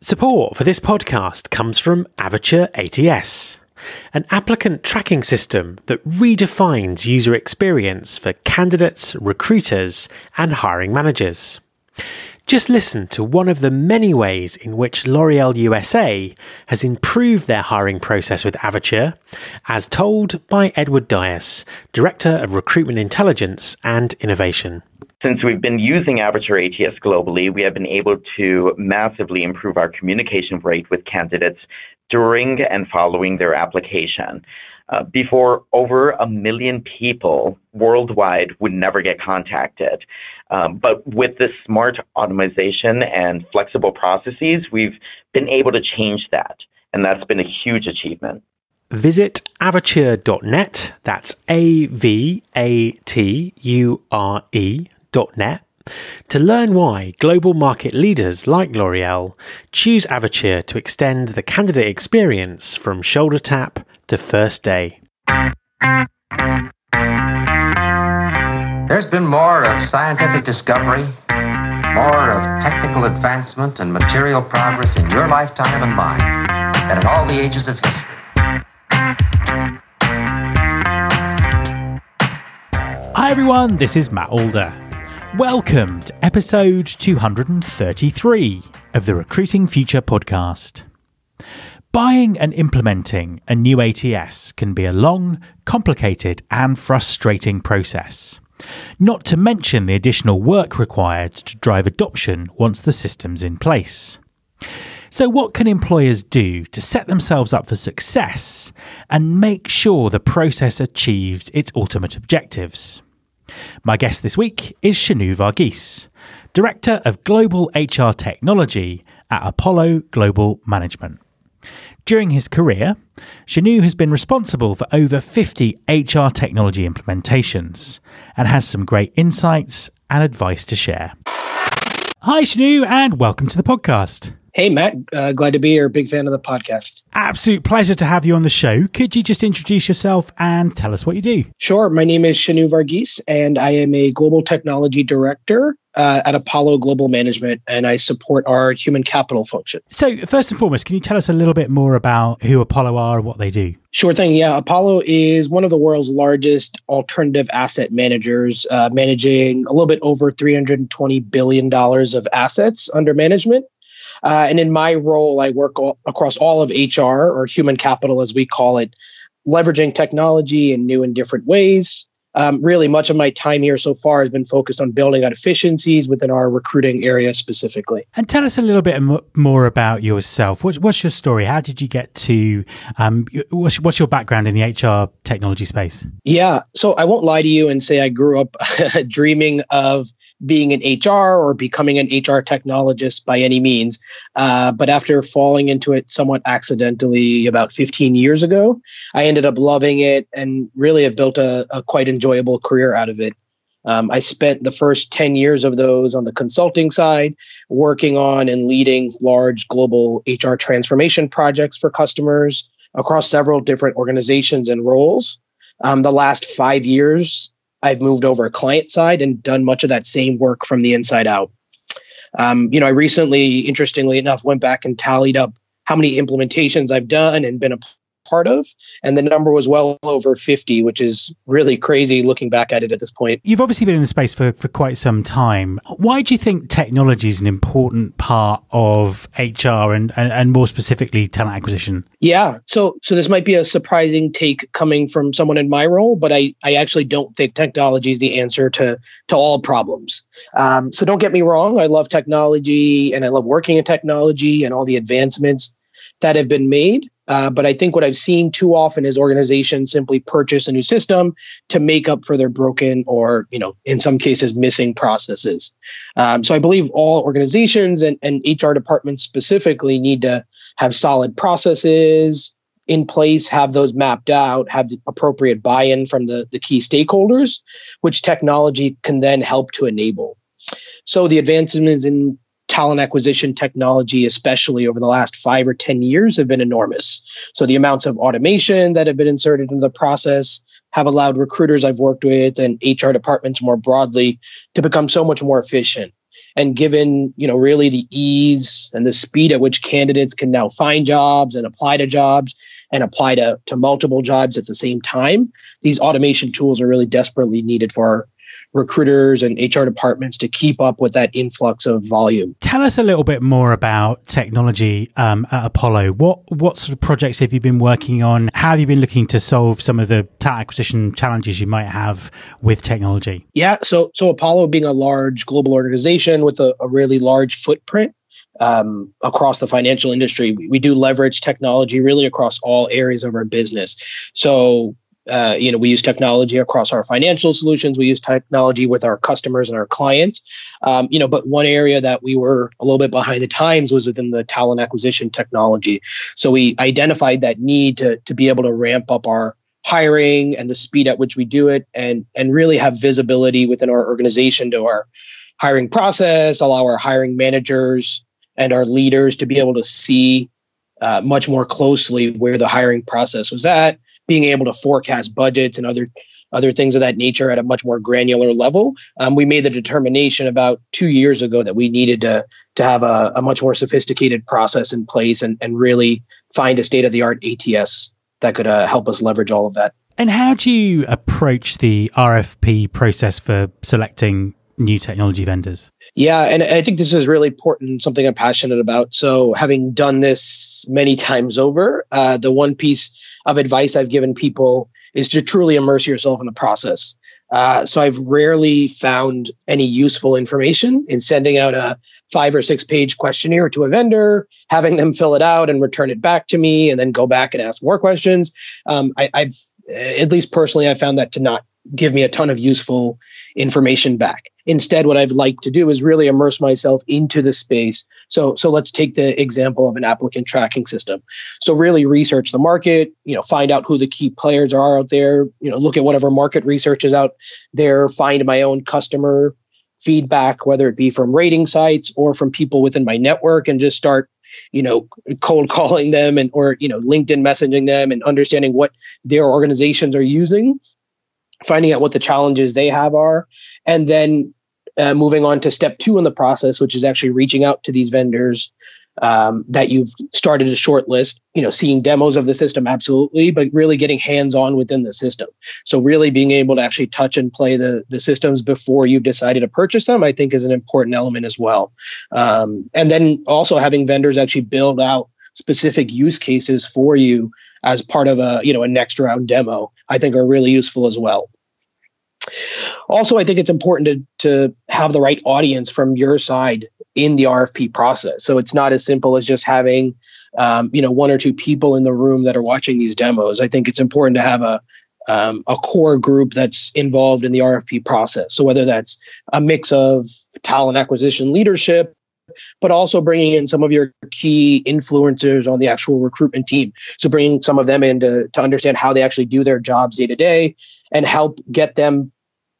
Support for this podcast comes from Avature ATS, an applicant tracking system that redefines user experience for candidates, recruiters, and hiring managers. Just listen to one of the many ways in which L'Oreal USA has improved their hiring process with Avature, as told by Edward Dias, Director of Recruitment Intelligence and Innovation. Since we've been using Avature ATS globally, we have been able to massively improve our communication rate with candidates during and following their application. Uh, before, over a million people worldwide would never get contacted. Um, but with this smart automation and flexible processes, we've been able to change that. And that's been a huge achievement. Visit avature.net, that's A V A T U R E net to learn why global market leaders like L'Oreal choose Avature to extend the candidate experience from shoulder tap to first day. There's been more of scientific discovery, more of technical advancement and material progress in your lifetime and mine than in all the ages of history. Hi everyone, this is Matt Alder. Welcome to episode 233 of the Recruiting Future podcast. Buying and implementing a new ATS can be a long, complicated, and frustrating process. Not to mention the additional work required to drive adoption once the system's in place. So, what can employers do to set themselves up for success and make sure the process achieves its ultimate objectives? My guest this week is Shanu Varghese, Director of Global HR Technology at Apollo Global Management. During his career, Shanu has been responsible for over 50 HR technology implementations and has some great insights and advice to share. Hi, Shanu, and welcome to the podcast. Hey, Matt. Uh, glad to be here. Big fan of the podcast. Absolute pleasure to have you on the show. Could you just introduce yourself and tell us what you do? Sure. My name is Shanu Varghese, and I am a global technology director uh, at Apollo Global Management, and I support our human capital function. So, first and foremost, can you tell us a little bit more about who Apollo are and what they do? Sure thing. Yeah, Apollo is one of the world's largest alternative asset managers, uh, managing a little bit over $320 billion of assets under management. Uh, and in my role, I work all, across all of HR or human capital, as we call it, leveraging technology in new and different ways. Um, really, much of my time here so far has been focused on building out efficiencies within our recruiting area specifically. And tell us a little bit more about yourself. What's, what's your story? How did you get to? Um, what's, what's your background in the HR technology space? Yeah, so I won't lie to you and say I grew up dreaming of being an HR or becoming an HR technologist by any means. Uh, but after falling into it somewhat accidentally about 15 years ago, I ended up loving it and really have built a, a quite enjoyable career out of it. Um, I spent the first 10 years of those on the consulting side, working on and leading large global HR transformation projects for customers across several different organizations and roles. Um, the last five years, I've moved over client side and done much of that same work from the inside out. Um, you know, I recently, interestingly enough, went back and tallied up how many implementations I've done and been a part of. And the number was well over 50, which is really crazy looking back at it at this point. You've obviously been in the space for, for quite some time. Why do you think technology is an important part of HR and, and, and more specifically talent acquisition? Yeah. So so this might be a surprising take coming from someone in my role, but I, I actually don't think technology is the answer to to all problems. Um, so don't get me wrong. I love technology and I love working in technology and all the advancements that have been made. Uh, but I think what I've seen too often is organizations simply purchase a new system to make up for their broken or, you know, in some cases, missing processes. Um, so I believe all organizations and, and HR departments specifically need to have solid processes in place, have those mapped out, have the appropriate buy-in from the, the key stakeholders, which technology can then help to enable. So the advancements in talent acquisition technology, especially over the last five or 10 years, have been enormous. So the amounts of automation that have been inserted into the process have allowed recruiters I've worked with and HR departments more broadly to become so much more efficient. and given you know really the ease and the speed at which candidates can now find jobs and apply to jobs and apply to, to multiple jobs at the same time these automation tools are really desperately needed for recruiters and HR departments to keep up with that influx of volume. Tell us a little bit more about technology um, at Apollo. What what sort of projects have you been working on? How have you been looking to solve some of the talent acquisition challenges you might have with technology? Yeah, so so Apollo being a large global organization with a, a really large footprint um, across the financial industry. We, we, do leverage technology really across all areas of our business. So uh, you know, we use technology across our financial solutions. We use technology with our customers and our clients. Um, you know, but one area that we were a little bit behind the times was within the talent acquisition technology. So we identified that need to to be able to ramp up our hiring and the speed at which we do it, and and really have visibility within our organization to our hiring process, allow our hiring managers and our leaders to be able to see uh, much more closely where the hiring process was at being able to forecast budgets and other other things of that nature at a much more granular level. Um, we made the determination about two years ago that we needed to to have a, a much more sophisticated process in place and, and really find a state of the art ATS that could uh, help us leverage all of that. And how do you approach the RFP process for selecting new technology vendors? Yeah, and I think this is really important, something I'm passionate about. So, having done this many times over, uh, the one piece of advice I've given people is to truly immerse yourself in the process. Uh, so I've rarely found any useful information in sending out a five or six page questionnaire to a vendor, having them fill it out and return it back to me, and then go back and ask more questions. Um, I, I've at least personally, I found that to not give me a ton of useful information back. Instead, what I'd like to do is really immerse myself into the space. So, so let's take the example of an applicant tracking system. So really research the market, you know, find out who the key players are out there, you know, look at whatever market research is out there, find my own customer feedback, whether it be from rating sites or from people within my network and just start you know cold calling them and or you know linkedin messaging them and understanding what their organizations are using finding out what the challenges they have are, and then uh, moving on to step two in the process, which is actually reaching out to these vendors um, that you've started a short list. You know, seeing demos of the system, absolutely, but really getting hands on within the system. So really being able to actually touch and play the the systems before you've decided to purchase them, I think, is an important element as well. Um, and then also having vendors actually build out specific use cases for you as part of a you know a next round demo i think are really useful as well. Also i think it's important to to have the right audience from your side in the rfp process. So it's not as simple as just having um, you know one or two people in the room that are watching these demos. I think it's important to have a um, a core group that's involved in the RFP process. So whether that's a mix of talent acquisition leadership, but also bringing in some of your key influencers on the actual recruitment team. So bringing some of them in to, to understand how they actually do their jobs day to day and help get them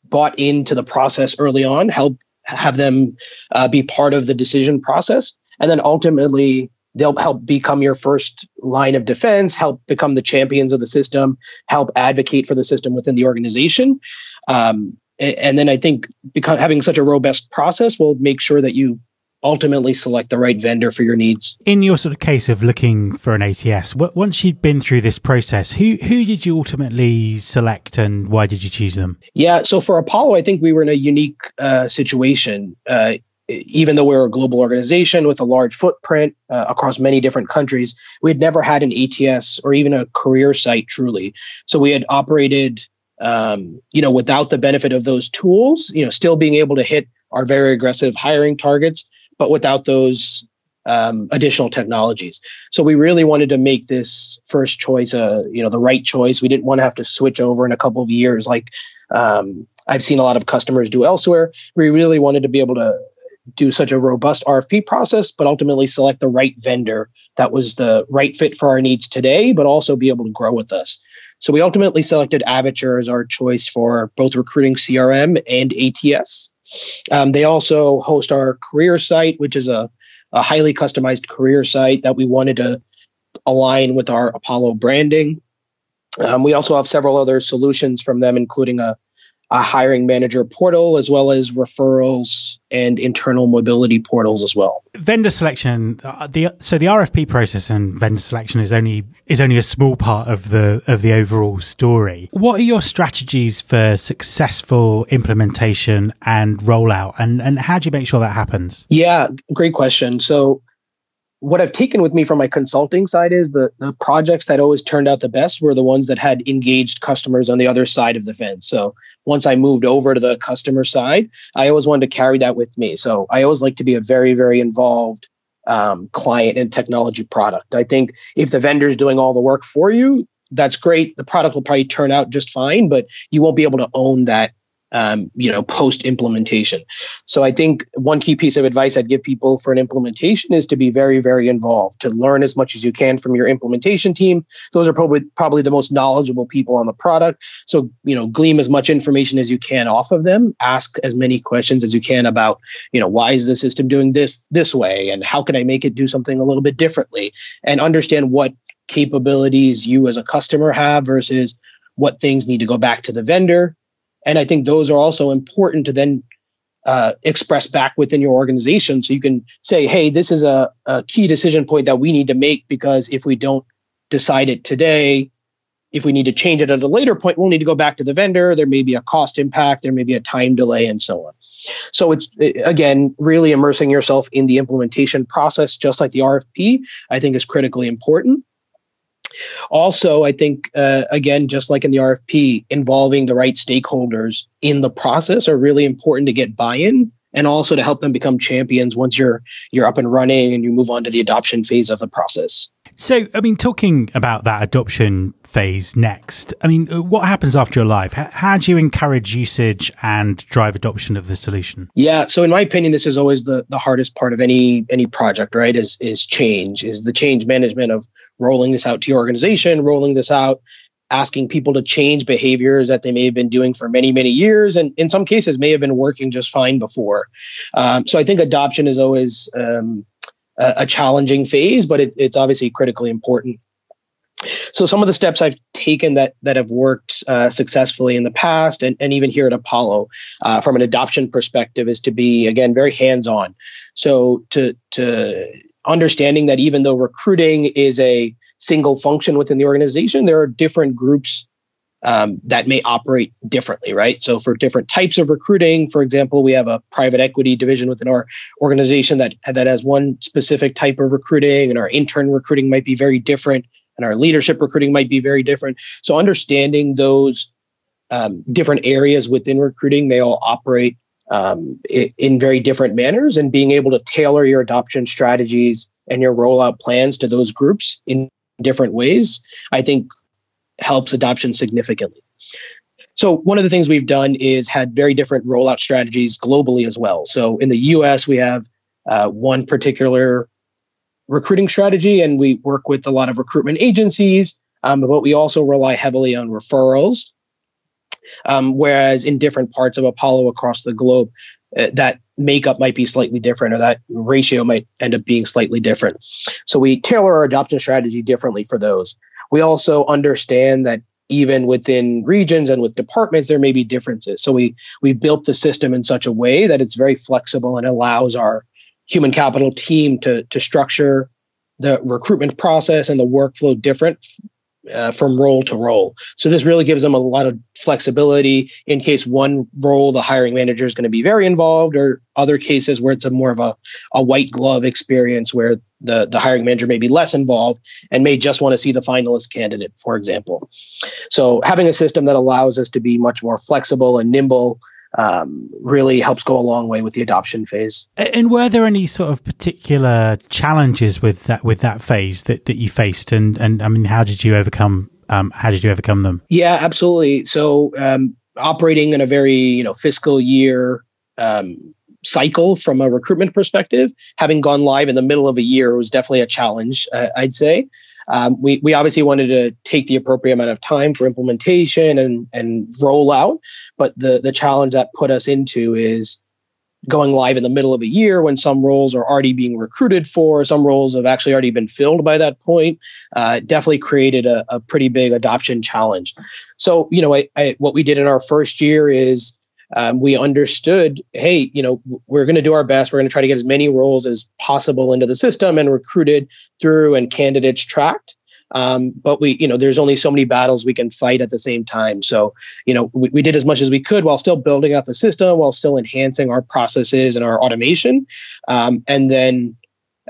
bought into the process early on, help have them uh, be part of the decision process. And then ultimately, they'll help become your first line of defense, help become the champions of the system, help advocate for the system within the organization. Um, and then I think having such a robust process will make sure that you ultimately select the right vendor for your needs. In your sort of case of looking for an ATS, once you'd been through this process, who who did you ultimately select and why did you choose them? Yeah, so for Apollo, I think we were in a unique uh, situation. Uh, even though we we're a global organization with a large footprint uh, across many different countries, we had never had an ATS or even a career site truly. So we had operated, um, you know, without the benefit of those tools, you know, still being able to hit our very aggressive hiring targets, but without those um, additional technologies. So we really wanted to make this first choice, uh, you know, the right choice. We didn't want to have to switch over in a couple of years, like um, I've seen a lot of customers do elsewhere. We really wanted to be able to do such a robust RFP process, but ultimately select the right vendor that was the right fit for our needs today, but also be able to grow with us. So we ultimately selected Avature as our choice for both recruiting CRM and ATS. Um, they also host our career site, which is a, a highly customized career site that we wanted to align with our Apollo branding. Um, we also have several other solutions from them, including a, a hiring manager portal as well as referrals and internal mobility portals as well. Vendor selection, uh, the so the RFP process and vendor selection is only is only a small part of the of the overall story. What are your strategies for successful implementation and rollout, and and how do you make sure that happens? Yeah, great question. So what I've taken with me from my consulting side is the the projects that always turned out the best were the ones that had engaged customers on the other side of the fence. So once I moved over to the customer side, I always wanted to carry that with me. So I always like to be a very very involved um, client and technology product. I think if the vendor's doing all the work for you, that's great. The product will probably turn out just fine, but you won't be able to own that um, you know, post implementation. So I think one key piece of advice I'd give people for an implementation is to be very, very involved, to learn as much as you can from your implementation team. Those are probably probably the most knowledgeable people on the product. So you know, glean as much information as you can off of them. Ask as many questions as you can about, you know, why is the system doing this this way, and how can I make it do something a little bit differently, and understand what capabilities you as a customer have versus what things need to go back to the vendor and I think those are also important to then uh, express back within your organization. So you can say, hey, this is a, a key decision point that we need to make because if we don't decide it today, if we need to change it at a later point, we'll need to go back to the vendor. There may be a cost impact, there may be a time delay, and so on. So it's again really immersing yourself in the implementation process, just like the RFP. I think is critically important. Also, I think, uh, again, just like in the RFP, involving the right stakeholders in the process are really important to get buy in and also to help them become champions once you're you're up and running and you move on to the adoption phase of the process. So, I mean, talking about that adoption phase next, I mean, uh, what happens after you're live? How, how, do you encourage usage and drive adoption of the solution? Yeah, so in my opinion, this is always the the hardest part of any any project, right? Is is change, is the change management of rolling this out to your organization, rolling this out asking people to change behaviors that they may have been doing for many, many years, and in some cases may have been working just fine before. Um, so I think adoption is always um, a, challenging phase, but it, it's obviously critically important. So some of the steps I've taken that that have worked uh, successfully in the past, and, and even here at Apollo, uh, from an adoption perspective, is to be again very hands-on. So to to understanding that even though recruiting is a single function within the organization, there are different groups um, that may operate differently, right? So, for different types of recruiting, for example, we have a private equity division within our organization that that has one specific type of recruiting, and our intern recruiting might be very different, and our leadership recruiting might be very different. So, understanding those um, different areas within recruiting may all operate um, in very different manners, and being able to tailor your adoption strategies and your rollout plans to those groups in different ways, I think helps adoption significantly. So one of the things we've done is had very different rollout strategies globally as well. So in the U.S., we have uh, one particular recruiting strategy, and we work with a lot of recruitment agencies, um, but we also rely heavily on referrals. Um, whereas in different parts of Apollo across the globe, uh, that makeup might be slightly different or that ratio might end up being slightly different. So we tailor our adoption strategy differently for those. We also understand that even within regions and with departments there may be differences. So we we built the system in such a way that it's very flexible and allows our human capital team to to structure the recruitment process and the workflow different uh, from role to role. So this really gives them a lot of flexibility in case one role the hiring manager is going to be very involved, or other cases where it's a more of a, a white glove experience where the, the hiring manager may be less involved and may just want to see the finalist candidate, for example. So having a system that allows us to be much more flexible and nimble um, really helps go a long way with the adoption phase. And were there any sort of particular challenges with that with that phase that, that you faced, and and I mean, how did you overcome um, how did you overcome them? Yeah, absolutely. So um, operating in a very you know fiscal year um, cycle from a recruitment perspective, having gone live in the middle of a year was definitely a challenge. Uh, I'd say. Um, we, we obviously wanted to take the appropriate amount of time for implementation and, and rollout, but the, the challenge that put us into is going live in the middle of a year when some roles are already being recruited for, some roles have actually already been filled by that point. Uh, definitely created a, a, pretty big adoption challenge. So, you know, I, I, what we did in our first year is um, we understood, hey, you know, we're going to do our best. We're going to try to get as many roles as possible into the system and recruited through and candidates tracked. Um, but we, you know, there's only so many battles we can fight at the same time. So, you know, we, we did as much as we could while still building out the system, while still enhancing our processes and our automation. Um, and then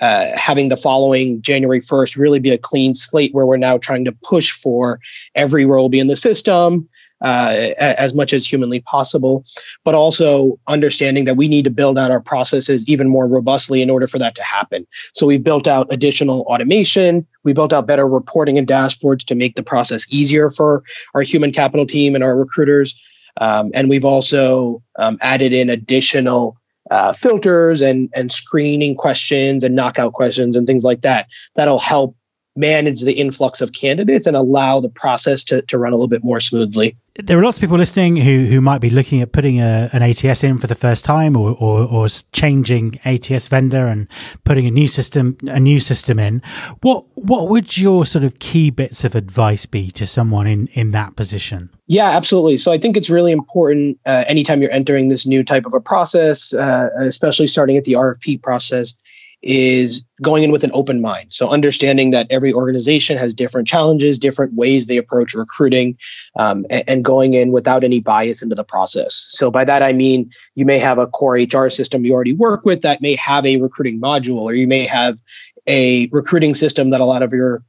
uh, having the following January 1st really be a clean slate where we're now trying to push for every role be in the system, uh, as much as humanly possible, but also understanding that we need to build out our processes even more robustly in order for that to happen. So we've built out additional automation. We built out better reporting and dashboards to make the process easier for our human capital team and our recruiters. Um, and we've also um, added in additional uh, filters and and screening questions and knockout questions and things like that that'll help manage the influx of candidates and allow the process to, to run a little bit more smoothly. There are lots of people listening who, who might be looking at putting a, an ATS in for the first time or, or, or changing ATS vendor and putting a new system a new system in. What what would your sort of key bits of advice be to someone in, in that position? Yeah, absolutely. So I think it's really important uh, anytime you're entering this new type of a process, uh, especially starting at the RFP process, is going in with an open mind. So understanding that every organization has different challenges, different ways they approach recruiting, um, and, and, going in without any bias into the process. So by that I mean you may have a core HR system you already work with that may have a recruiting module, or you may have a recruiting system that a lot of your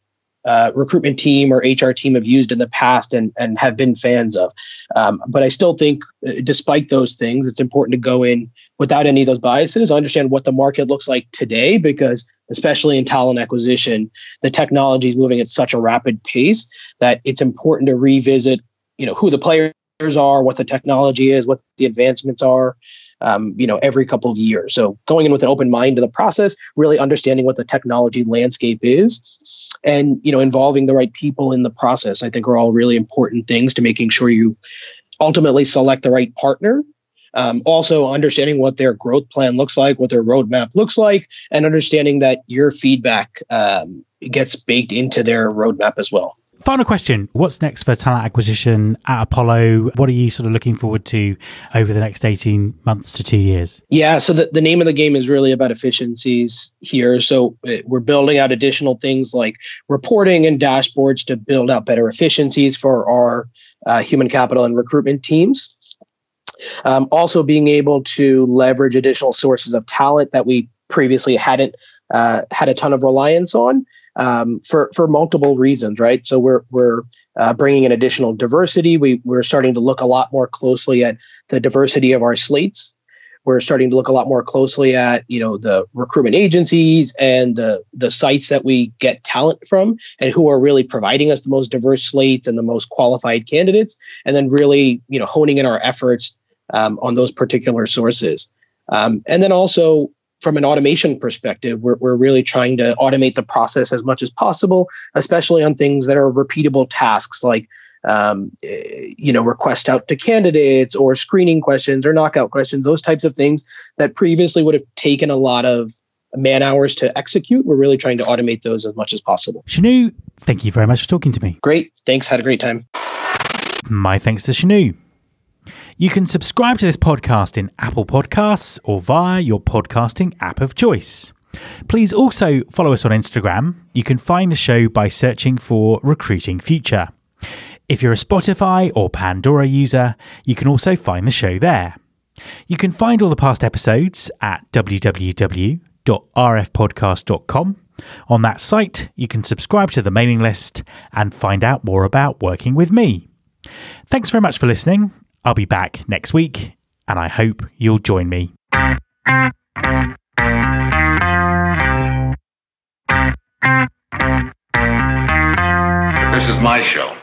uh, recruitment team or HR team have used in the past and, and have been fans of. Um, but I still think, uh, despite those things, it's important to go in without any of those biases, understand what the market looks like today, because especially in talent acquisition, the technology is moving at such a rapid pace that it's important to revisit, you know, who the players are, what the technology is, what the advancements are, um, you know, every couple of years. So going in with an open mind to the process, really understanding what the technology landscape is, and you know, involving the right people in the process. I think are all really important things to making sure you ultimately select the right partner. Um, also, understanding what their growth plan looks like, what their roadmap looks like, and understanding that your feedback um, gets baked into their roadmap as well. Final question. What's next for talent acquisition at Apollo? What are you sort of looking forward to over the next 18 months to two years? Yeah, so the, the name of the game is really about efficiencies here. So uh, we're building out additional things like reporting and dashboards to build out better efficiencies for our uh, human capital and recruitment teams. Um, also, being able to leverage additional sources of talent that we previously hadn't uh, had a ton of reliance on um, for for multiple reasons, right? So we're we're uh, bringing in additional diversity. We we're starting to look a lot more closely at the diversity of our slates. We're starting to look a lot more closely at you know the recruitment agencies and the the sites that we get talent from, and who are really providing us the most diverse slates and the most qualified candidates, and then really you know honing in our efforts um, on those particular sources. Um, and then also from an automation perspective, we're, we're really trying to automate the process as much as possible, especially on things that are repeatable tasks like um, eh, you know, request out to candidates or screening questions or knockout questions, those types of things that previously would have taken a lot of man hours to execute. We're really trying to automate those as much as possible. Shanu, thank you very much for talking to me. Great. Thanks. Had a great time. My thanks to Shanu. You can subscribe to this podcast in Apple Podcasts or via your podcasting app of choice. Please also follow us on Instagram. You can find the show by searching for Recruiting Future. If you're a Spotify or Pandora user, you can also find the show there. You can find all the past episodes at www.rfpodcast.com. On that site, you can subscribe to the mailing list and find out more about working with me. Thanks very much for listening, I'll be back next week, and I hope you'll join me. This is my show.